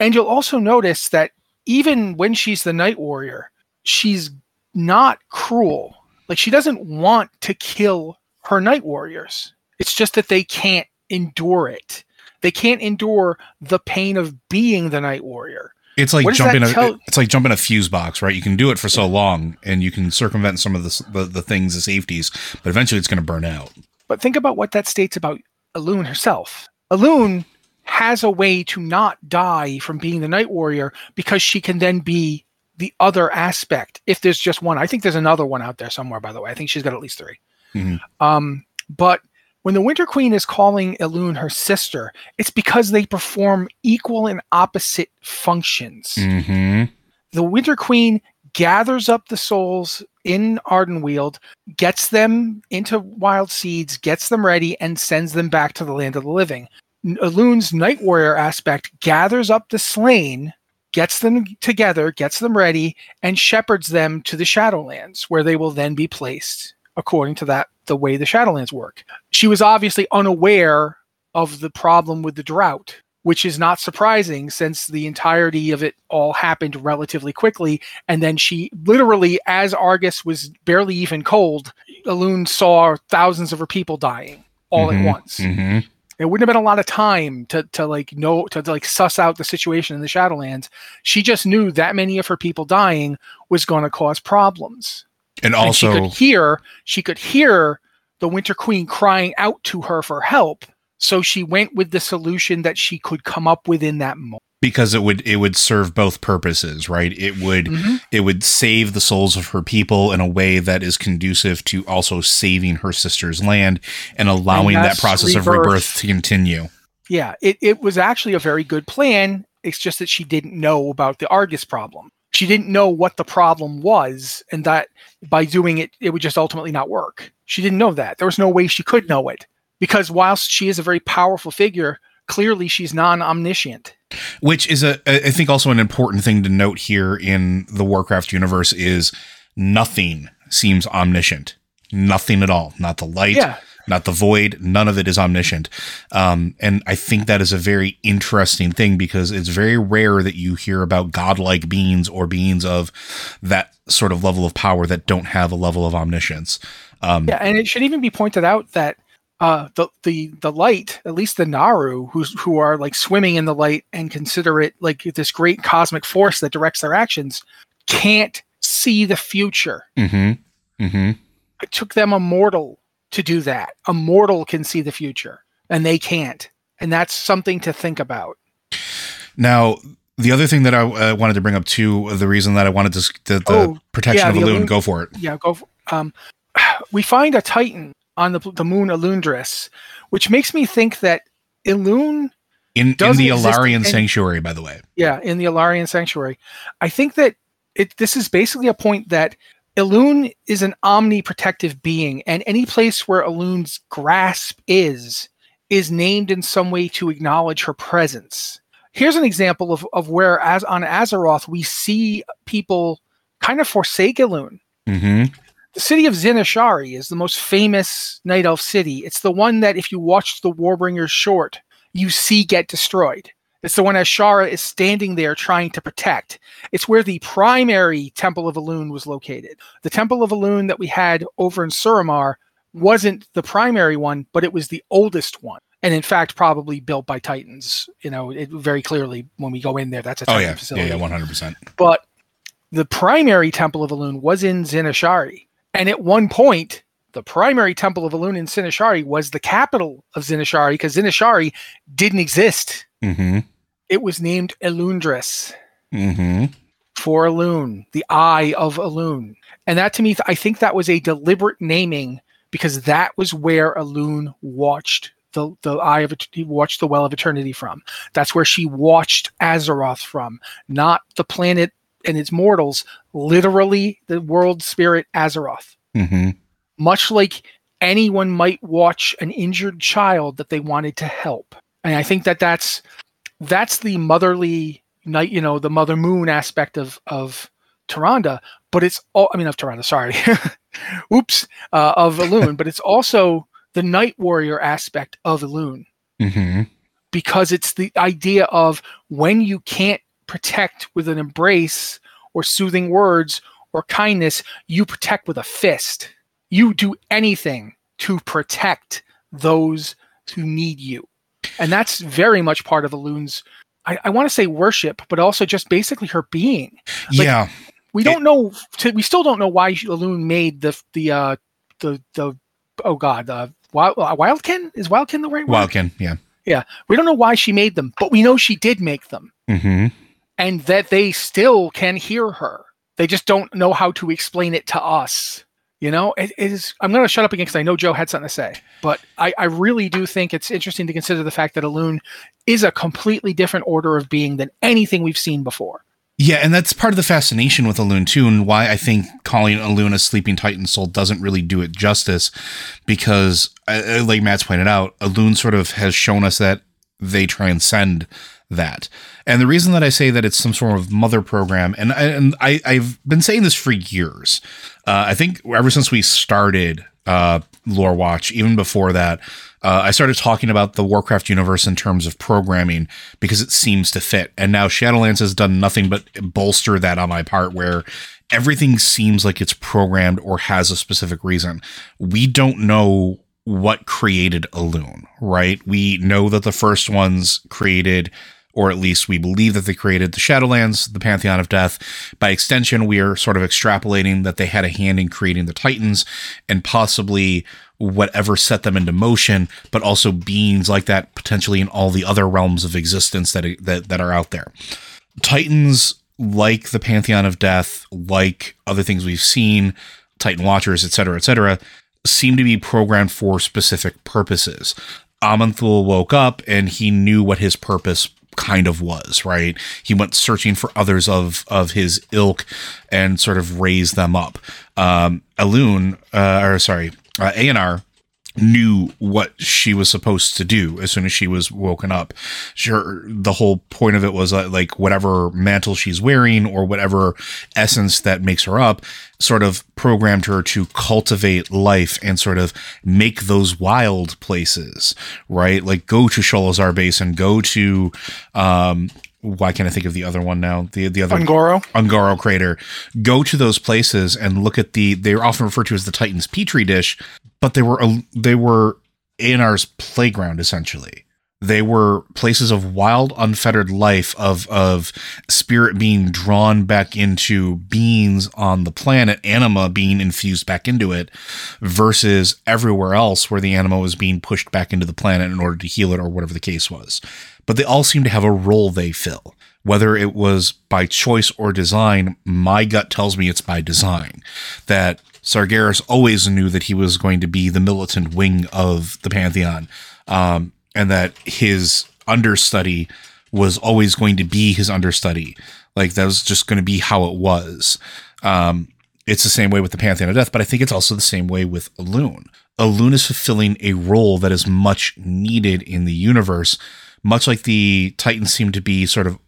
and you'll also notice that even when she's the Night Warrior, she's not cruel. Like she doesn't want to kill her Night Warriors. It's just that they can't endure it. They can't endure the pain of being the Night Warrior. It's like jumping a tell- it's like jumping a fuse box, right? You can do it for so long and you can circumvent some of the the, the things, the safeties, but eventually it's going to burn out. But think about what that states about Elune herself. Elune has a way to not die from being the Night Warrior because she can then be the other aspect. If there's just one, I think there's another one out there somewhere. By the way, I think she's got at least 3 mm-hmm. Um, but when the Winter Queen is calling Elune her sister, it's because they perform equal and opposite functions. Mm-hmm. The Winter Queen gathers up the souls in Ardenweald, gets them into wild seeds, gets them ready, and sends them back to the land of the living. Elune's Night Warrior aspect gathers up the slain, gets them together, gets them ready, and shepherds them to the Shadowlands, where they will then be placed according to that the way the Shadowlands work. She was obviously unaware of the problem with the drought, which is not surprising since the entirety of it all happened relatively quickly. And then she literally, as Argus was barely even cold, Elune saw thousands of her people dying all Mhm, at once. Mm-hmm. It wouldn't have been a lot of time to to like know to like suss out the situation in the Shadowlands. She just knew that many of her people dying was going to cause problems. And And she also, could hear she could hear the Winter Queen crying out to her for help. So she went with the solution that she could come up with in that moment. because it would it would serve both purposes, right? It would Mhm. it would save the souls of her people in a way that is conducive to also saving her sister's land and allowing that thus process of rebirth. rebirth to continue. Yeah, it, it was actually a very good plan. It's just that she didn't know about the Argus problem. She didn't know what the problem was, and that by doing it, it would just ultimately not work. She didn't know that. There was no way she could know it. Because whilst she is a very powerful figure, clearly she's non omniscient. Which is a I think also an important thing to note here in the Warcraft universe is nothing seems omniscient. Nothing at all. Not the light, Yeah. Not the void. None of it is omniscient. Um, and I think that is a very interesting thing because it's very rare that you hear about godlike beings or beings of that sort of level of power that don't have a level of omniscience. Um, Yeah, and it should even be pointed out that uh, the the the light, at least the Naru, who's who are like swimming in the light and consider it like this great cosmic force that directs their actions, can't see the future. Mm-hmm. Mm-hmm. It took them a mortal to do that. A mortal can see the future, and they can't. And that's something to think about. Now, the other thing that I uh, wanted to bring up too, the reason that I wanted to the, the Oh, protection yeah, of the loon, loon- go for it. Yeah, go. For, um, we find a Titan on the the moon Elundris, which makes me think that Elune In in the Alarian sanctuary, by the way. Yeah, in the Alarian Sanctuary. I think that it this is basically a point that Elune is an omniprotective being, and any place where Elune's grasp is, is named in some way to acknowledge her presence. Here's an example of, of where as on Azeroth we see people kind of forsake Elune. Mm-hmm. The city of Zin-Azshari is the most famous night elf city. It's the one that if you watch the Warbringers short, you see get destroyed. It's the one Azshara is standing there trying to protect. It's where the primary Temple of Elune was located. The Temple of Elune that we had over in Suramar wasn't the primary one, but it was the oldest one. And in fact, probably built by Titans. You know, it very clearly when we go in there, that's a Oh Titan yeah, yeah, facility yeah, hundred percent. but the primary temple of Elune was in Zin-Azshari. And at one point, the primary temple of Elune in Zin-Azshari was the capital of Zin-Azshari because Zin-Azshari didn't exist. Mm-hmm. It was named Elundris Mm-hmm. for Elune, the eye of Elune. And that to me, I think that was a deliberate naming because that was where Elune watched the, the eye of it, watched the well of eternity from. That's where she watched Azeroth from, not the planet and its mortals, literally the world spirit Azeroth. Mm-hmm. Much like anyone might watch an injured child that they wanted to help. And I think that that's that's the motherly night, you know, the mother moon aspect of of Tyrande, but it's all I mean of Tyrande, sorry. Oops, uh, of Elune, but it's also the night warrior aspect of Elune Mm-hmm. because it's the idea of when you can't protect with an embrace or soothing words or kindness, you protect with a fist. You do anything to protect those who need you. And that's very much part of Elune's, I, I want to say worship, but also just basically her being. Like, yeah. We don't know, to, we still don't know why Elune made the, the, uh, the, the, oh God, uh, Wild, uh, Wildkin? Is Wildkin the right word? Wildkin. Yeah, yeah. We don't know why she made them, but we know she did make them Mm-hmm. and that they still can hear her. They just don't know how to explain it to us. You know, it, it is. I'm going to shut up again because I know Joe had something to say, but I, I really do think it's interesting to consider the fact that Elune is a completely different order of being than anything we've seen before. Yeah, and that's part of the fascination with Elune too, and why I think calling Elune a sleeping Titan soul doesn't really do it justice, because uh, like Matt's pointed out, Elune sort of has shown us that they transcend that. And the reason that I say that it's some sort of mother program, and I, and I I've been saying this for years. Uh, I think ever since we started uh, Lore Watch, even before that, uh, I started talking about the Warcraft universe in terms of programming because it seems to fit. And now Shadowlands has done nothing but bolster that on my part, where everything seems like it's programmed or has a specific reason. We don't know what created Elune, right? We know that the first ones created or at least we believe that they created the Shadowlands, the Pantheon of Death. By extension, we are sort of extrapolating that they had a hand in creating the Titans and possibly whatever set them into motion, but also beings like that potentially in all the other realms of existence that that, that are out there. Titans like the Pantheon of Death, like other things we've seen, Titan Watchers, etc., etc., seem to be programmed for specific purposes. Aman'Thul woke up and he knew what his purpose kind of was, right? He went searching for others of of his ilk and sort of raised them up. Um, Elune, uh, or sorry, uh, Eonar knew what she was supposed to do as soon as she was woken up. Sure, the whole point of it was uh, like whatever mantle she's wearing or whatever essence that makes her up sort of programmed her to cultivate life and sort of make those wild places, right? Like go to Sholazar Basin, go to um, why can't I think of the other one now? The the other Un'Goro Un'Goro crater. Go to those places and look at the. They're often referred to as the Titan's petri dish, but they were they were Eonar's playground essentially. They were places of wild, unfettered life, of of spirit being drawn back into beings on the planet, anima being infused back into it, versus everywhere else where the anima was being pushed back into the planet in order to heal it or whatever the case was but they all seem to have a role they fill. Whether it was by choice or design, my gut tells me it's by design. That Sargeras always knew that he was going to be the militant wing of the Pantheon, um, and that his understudy was always going to be his understudy. Like that was just going to be how it was. Um, it's the same way with the Pantheon of Death, but I think it's also the same way with Elune. Elune is fulfilling a role that is much needed in the universe much like the Titans seem to be sort of,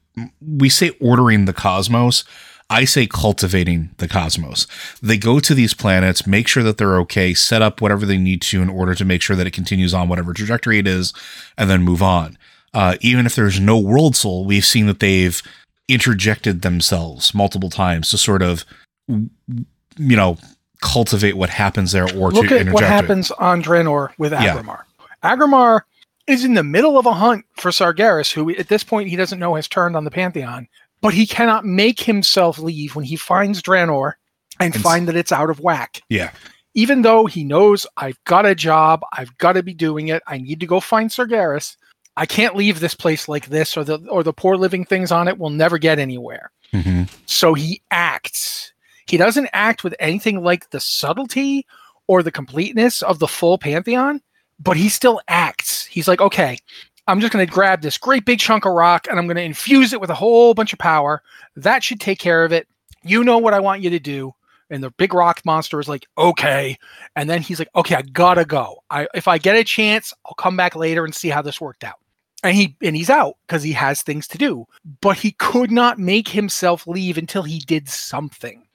we say ordering the cosmos. I say cultivating the cosmos. They go to these planets, make sure that they're okay, set up whatever they need to in order to make sure that it continues on whatever trajectory it is, and then move on. Uh, even if there's no world soul, we've seen that they've interjected themselves multiple times to sort of, you know, cultivate what happens there or Look to at what happens it. on Draenor with Yeah. Aggramar. Aggramar is in the middle of a hunt for Sargeras, who at this point he doesn't know has turned on the Pantheon, but he cannot make himself leave when he finds Draenor and And find that it's out of whack. Yeah. Even though he knows I've got a job, I've got to be doing it, I need to go find Sargeras. I can't leave this place like this, or the or the poor living things on it will never get anywhere. hmm So he acts. He doesn't act with anything like the subtlety or the completeness of the full pantheon, but he still acts. He's like, okay, I'm just going to grab this great big chunk of rock and I'm going to infuse it with a whole bunch of power. That should take care of it. You know what I want you to do. And the big rock monster is like, okay. And then he's like, okay, I gotta go. I if I get a chance, I'll come back later and see how this worked out. And he and he's out because he has things to do. But he could not make himself leave until he did something.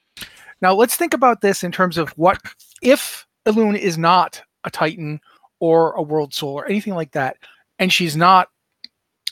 Now let's think about this in terms of what if Elune is not a Titan or a World Soul or anything like that, and she's not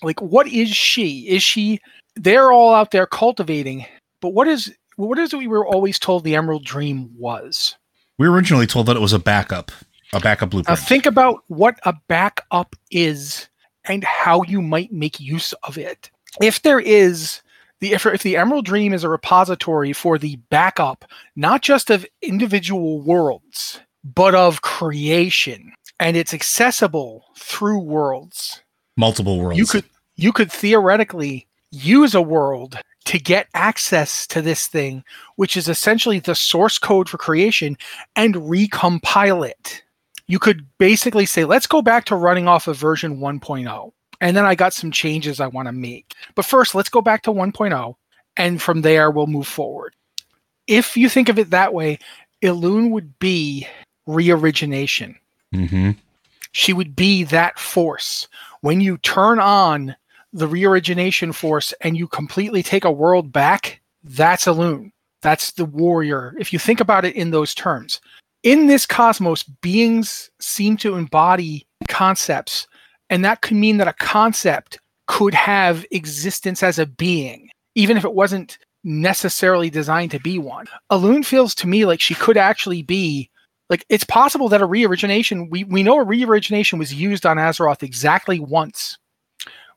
like what is she? Is she they're all out there cultivating, but what is what is it we were always told the Emerald Dream was? We were originally told that it was a backup, a backup blueprint Now think about what a backup is and how you might make use of it. If there is the if, if the Emerald Dream is a repository for the backup, not just of individual worlds, but of creation, and it's accessible through worlds, Multiple worlds. you could you could theoretically use a world to get access to this thing, which is essentially the source code for creation, and recompile it. You could basically say, let's go back to running off of version 1.0. And then I got some changes I want to make. But first, let's go back to 1.0. And from there, we'll move forward. If you think of it that way, Elune would be reorigination. Mm-hmm. She would be that force. When you turn on the reorigination force and you completely take a world back, that's Elune. That's the warrior. If you think about it in those terms, in this cosmos, beings seem to embody concepts, and that could mean that a concept could have existence as a being, even if it wasn't necessarily designed to be one. Elune feels to me like she could actually be like it's possible that a reorigination we, we know a reorigination was used on Azeroth exactly once.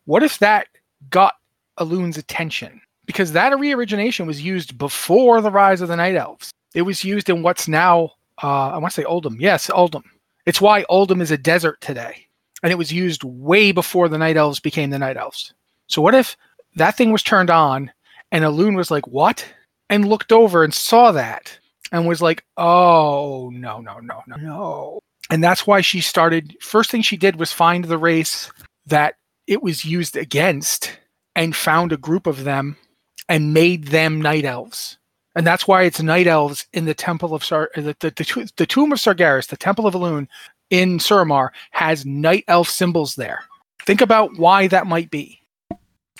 What if that got Elune's attention? Because that reorigination was used before the rise of the Night Elves. It was used in what's now uh, I want to say Uldum. Yes, Uldum. It's why Uldum is a desert today. And it was used way before the Night Elves became the Night Elves. So what if that thing was turned on and Elune was like, What? And looked over and saw that and was like, Oh, no, no, no, no, no. And that's why she started. First thing she did was find the race that it was used against and found a group of them and made them night elves. And that's why it's night elves in the temple of Sar, the, the, the, the tomb of Sargeras, the temple of Elune in Suramar has night elf symbols there. Think about why that might be.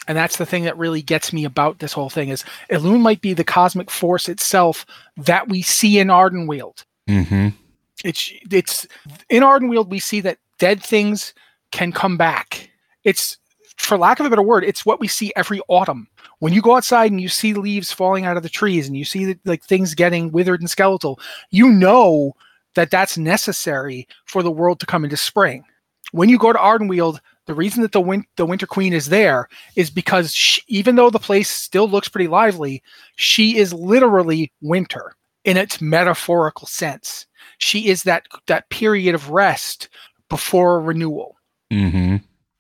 And that's the thing that really gets me about this whole thing is Elune might be the cosmic force itself that we see in Ardenweald. Mm-hmm. It's it's in Ardenweald we see that dead things can come back. It's for lack of a better word, it's what we see every autumn. When you go outside and you see leaves falling out of the trees and you see like things getting withered and skeletal, you know that that's necessary for the world to come into spring. When you go to Ardenweald, the reason that the win- the Winter Queen is there is because she, even though the place still looks pretty lively, she is literally winter in its metaphorical sense. She is that that period of rest before renewal. Mm-hmm.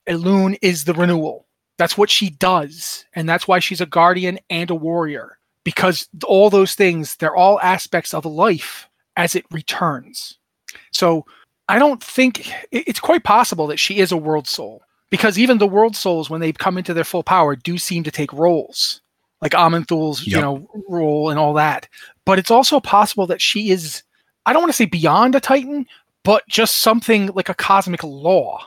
Elune is the renewal. That's what she does, and that's why she's a guardian and a warrior. Because all those things, they're all aspects of life as it returns. So I don't think it's quite possible that she is a world soul because even the world souls, when they come into their full power, do seem to take roles like Aman'Thul's, yep. you know, role and all that. But it's also possible that she is, I don't want to say beyond a Titan, but just something like a cosmic law.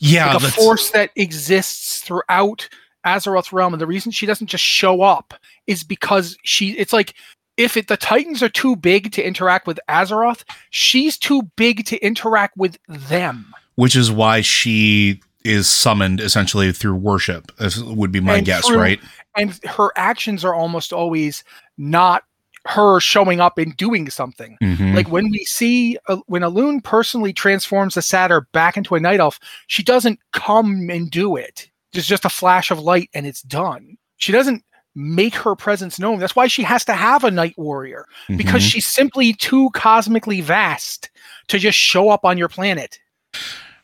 Yeah, like a force that exists throughout Azeroth's realm, and the reason she doesn't just show up is because she. It's like if it, the Titans are too big to interact with Azeroth, she's too big to interact with them. Which is why she is summoned essentially through worship, would be my and guess, through, right? And her actions are almost always not her showing up and doing something. Mm-hmm. Like when we see uh, when Elune personally transforms a satyr back into a night elf, she doesn't come and do it. There's just a flash of light and it's done. She doesn't make her presence known. That's why she has to have a night warrior mm-hmm. because she's simply too cosmically vast to just show up on your planet.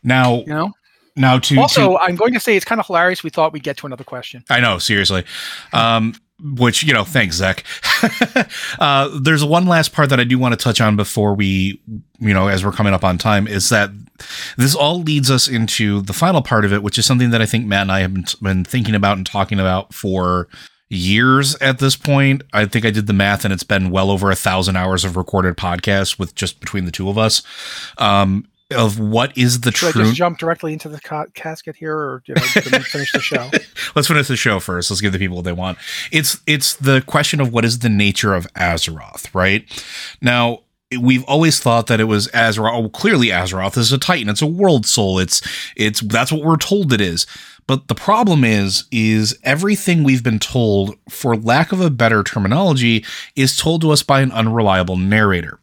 Now, you know. Now, to also, to, I'm going to say it's kind of hilarious. We thought we'd get to another question. I know, seriously. Um, which you know, thanks, Zach. uh, there's one last part that I do want to touch on before we, you know, as we're coming up on time, is that this all leads us into the final part of it, which is something that I think Matt and I have been, been thinking about and talking about for years at this point. I think I did the math and it's been well over a thousand hours of recorded podcasts with just between the two of us. Um, of what is the Should true. I just jump directly into the ca- casket here, or you know, finish the show? Let's finish the show first. Let's give the people what they want. It's it's the question of what is the nature of Azeroth, right? Now we've always thought that it was Azeroth. Clearly Azeroth is a Titan. It's a world soul. It's it's that's what we're told it is. But the problem is, is everything we've been told, for lack of a better terminology, is told to us by an unreliable narrator.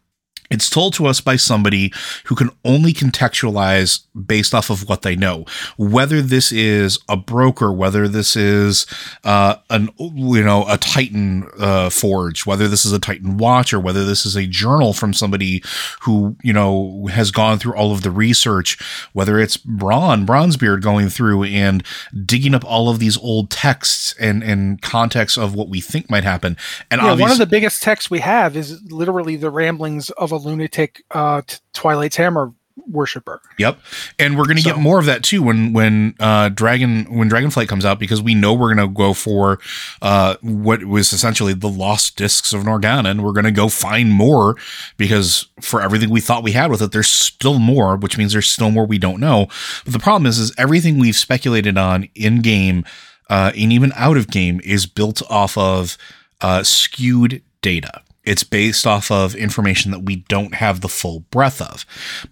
It's told to us by somebody who can only contextualize based off of what they know. Whether this is a broker, whether this is uh, an you know a Titan uh, forge, whether this is a Titan watch, or whether this is a journal from somebody who you know has gone through all of the research, whether it's Brann Bronzebeard going through and digging up all of these old texts and and context of what we think might happen. And yeah, one of the biggest texts we have is literally the ramblings of a lunatic uh, Twilight's Hammer worshiper. Yep. And we're going to so. get more of that too when when uh Dragon when Dragonflight comes out because we know we're going to go for uh what was essentially the lost discs of Norgannon and we're going to go find more because for everything we thought we had with it there's still more which means there's still more we don't know. But the problem is is everything we've speculated on in game uh and even out of game is built off of uh skewed data it's based off of information that we don't have the full breadth of.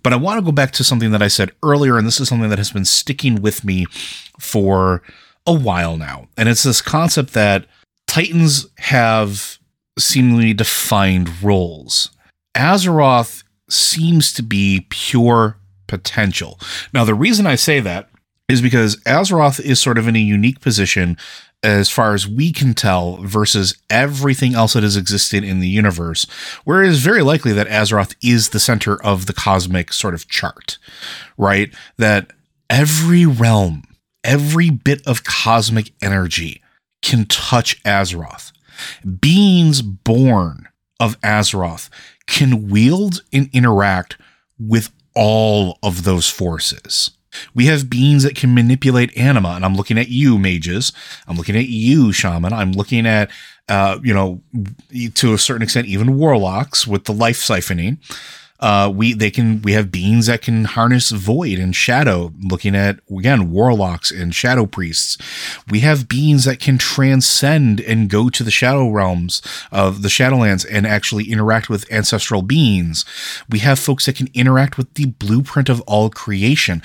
But I want to go back to something that I said earlier, and this is something that has been sticking with me for a while now. And it's this concept that Titans have seemingly defined roles. Azeroth seems to be pure potential. Now, the reason I say that is because Azeroth is sort of in a unique position as far as we can tell versus everything else that has existed in the universe, where it is very likely that Azeroth is the center of the cosmic sort of chart, right? That every realm, every bit of cosmic energy can touch Azeroth. Beings born of Azeroth can wield and interact with all of those forces. We have beings that can manipulate anima, and I'm looking at you, mages. I'm looking at you, shaman. I'm looking at, uh, you know, to a certain extent, even warlocks with the life siphoning uh, we they can we have beings that can harness void and shadow. Looking at again warlocks and shadow priests, we have beings that can transcend and go to the shadow realms of the Shadowlands and actually interact with ancestral beings. We have folks that can interact with the blueprint of all creation.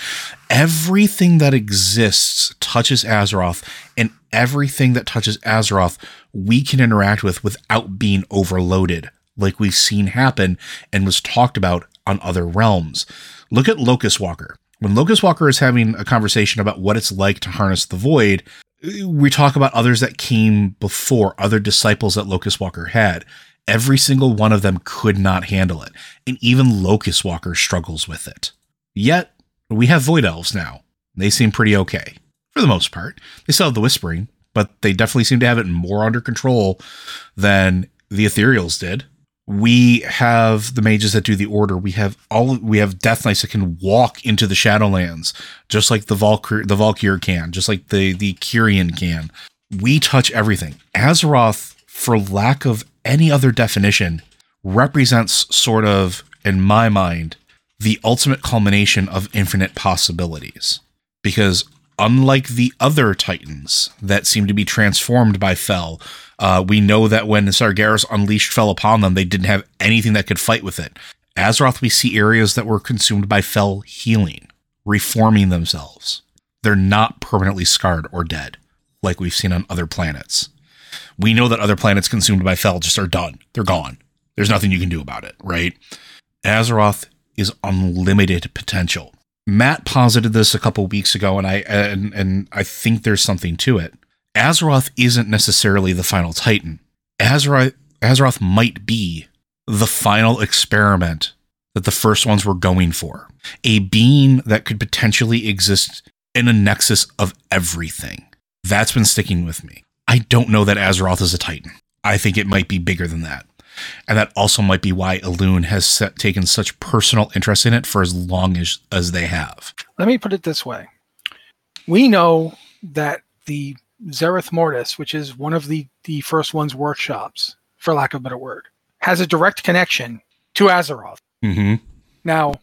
Everything that exists touches Azeroth, and everything that touches Azeroth we can interact with without being overloaded like we've seen happen and was talked about on other realms. Look at Locus-Walker. When Locus-Walker is having a conversation about what it's like to harness the void, we talk about others that came before, other disciples that Locus-Walker had. Every single one of them could not handle it, and even Locus-Walker struggles with it. Yet, we have Void Elves now. They seem pretty okay, for the most part. They still have the Whispering, but they definitely seem to have it more under control than the Ethereals did we have the mages that do the order. We have all we have death knights that can walk into the Shadowlands, just like the Val'kyr the Val'kyr can, just like the the Kyrian can. We touch everything. Azeroth, for lack of any other definition, represents sort of, in my mind, the ultimate culmination of infinite possibilities. Because unlike the other Titans that seem to be transformed by Fel, uh, we know that when Sargeras unleashed Fel upon them, they didn't have anything that could fight with it. Azeroth, we see areas that were consumed by Fel healing, reforming themselves. They're not permanently scarred or dead, like we've seen on other planets. We know that other planets consumed by Fel just are done. They're gone. There's nothing you can do about it, right? Azeroth is unlimited potential. Matt posited this a couple weeks ago, and I and, and I think there's something to it. Azeroth isn't necessarily the final Titan. Azeroth, Azeroth might be the final experiment that the first ones were going for. A being that could potentially exist in a nexus of everything. That's been sticking with me. I don't know that Azeroth is a Titan. I think it might be bigger than that. And that also might be why Elune has set, taken such personal interest in it for as long as, as they have. Let me put it this way. We know that the Zereth Mortis, which is one of the, the first one's workshops, for lack of a better word, has a direct connection to Azeroth. Mm-hmm. Now,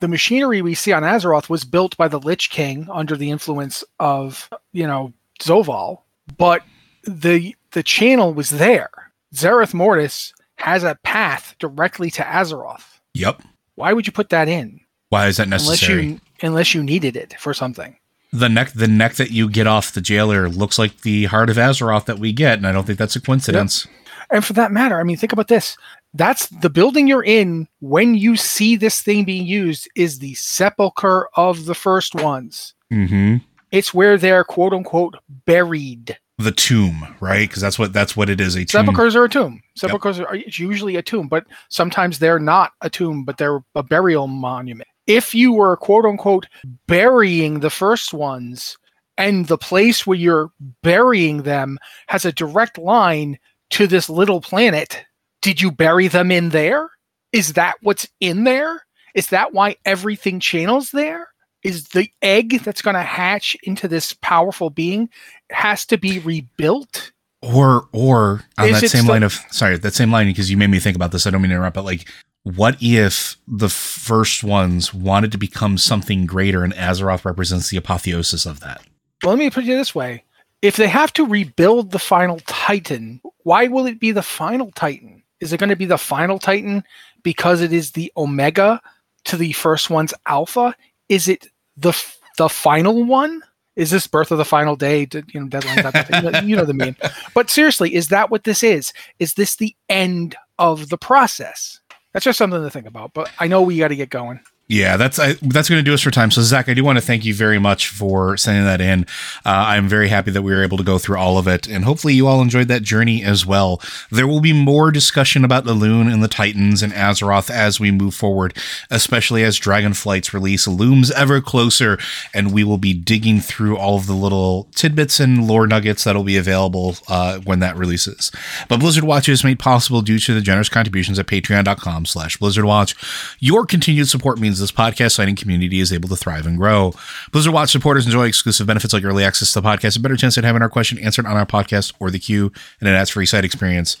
the machinery we see on Azeroth was built by the Lich King under the influence of, you know, Zovaal, but the the channel was there. Zereth Mortis has a path directly to Azeroth. Yep. Why would you put that in? Why is that necessary? Unless you, unless you needed it for something the neck the neck that you get off the jailer looks like the heart of Azeroth that we get, and I don't think that's a coincidence. Yep. And for that matter, I mean, think about this: That's the building you're in when you see this thing being used is the sepulcher of the first ones. Mm-hmm. It's where they're quote unquote buried. The tomb, right? Because that's what that's what it is. A tomb. Sepulchers are a tomb. Sepulchers are it's usually a tomb, but sometimes they're not a tomb, but they're a burial monument. If you were quote unquote burying the first ones, and the place where you're burying them has a direct line to this little planet, did you bury them in there? Is that what's in there? Is that why everything channels there? Is the egg that's going to hatch into this powerful being has to be rebuilt? Or or on Is that same line of sorry, that same line because you made me think about this. I don't mean to interrupt, but like what if the first ones wanted to become something greater and Azeroth represents the apotheosis of that? Well, let me put it this way. If they have to rebuild the final Titan, why will it be the final Titan? Is it going to be the final Titan because it is the Omega to the first one's Alpha? Is it the the final one? Is this Birth of the Final Day? to- You know, deadline. that type of thing. You know, you know the meme. But seriously, is that what this is? Is this the end of the process? That's just something to think about. But I know we got to get going. Yeah, that's I, that's going to do us for time. So Zach, I do want to thank you very much for sending that in. Uh, I'm very happy that we were able to go through all of it, and hopefully you all enjoyed that journey as well. There will be more discussion about the Loon and the Titans and Azeroth as we move forward, especially as Dragonflight's release looms ever closer, and we will be digging through all of the little tidbits and lore nuggets that'll be available uh, when that releases. But Blizzard Watch is made possible due to the generous contributions at patreon.com slash Blizzard Watch. Your continued support means this podcast signing community is able to thrive and grow. Blizzard Watch supporters enjoy exclusive benefits like early access to the podcast, a better chance at having our question answered on our podcast or the queue, and an ads-free site experience.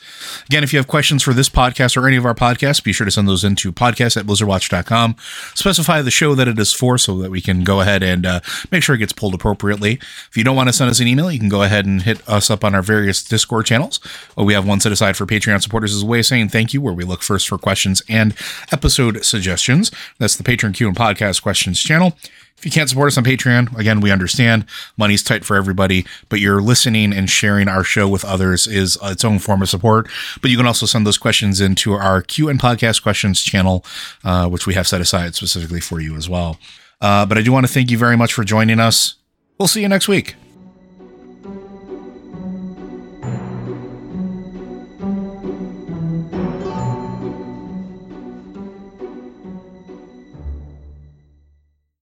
Again, if you have questions for this podcast or any of our podcasts, be sure to send those into podcast at blizzardwatch.com. Specify the show that it is for so that we can go ahead and uh, make sure it gets pulled appropriately. If you don't want to send us an email, you can go ahead and hit us up on our various Discord channels. We have one set aside for Patreon supporters as a way of saying thank you, where we look first for questions and episode suggestions. That's the Patreon Q and Podcast Questions channel. If you can't support us on Patreon, again, we understand money's tight for everybody, but you're listening and sharing our show with others is its own form of support. But you can also send those questions into our Q and Podcast Questions channel, uh, which we have set aside specifically for you as well. Uh, but I do want to thank you very much for joining us. We'll see you next week.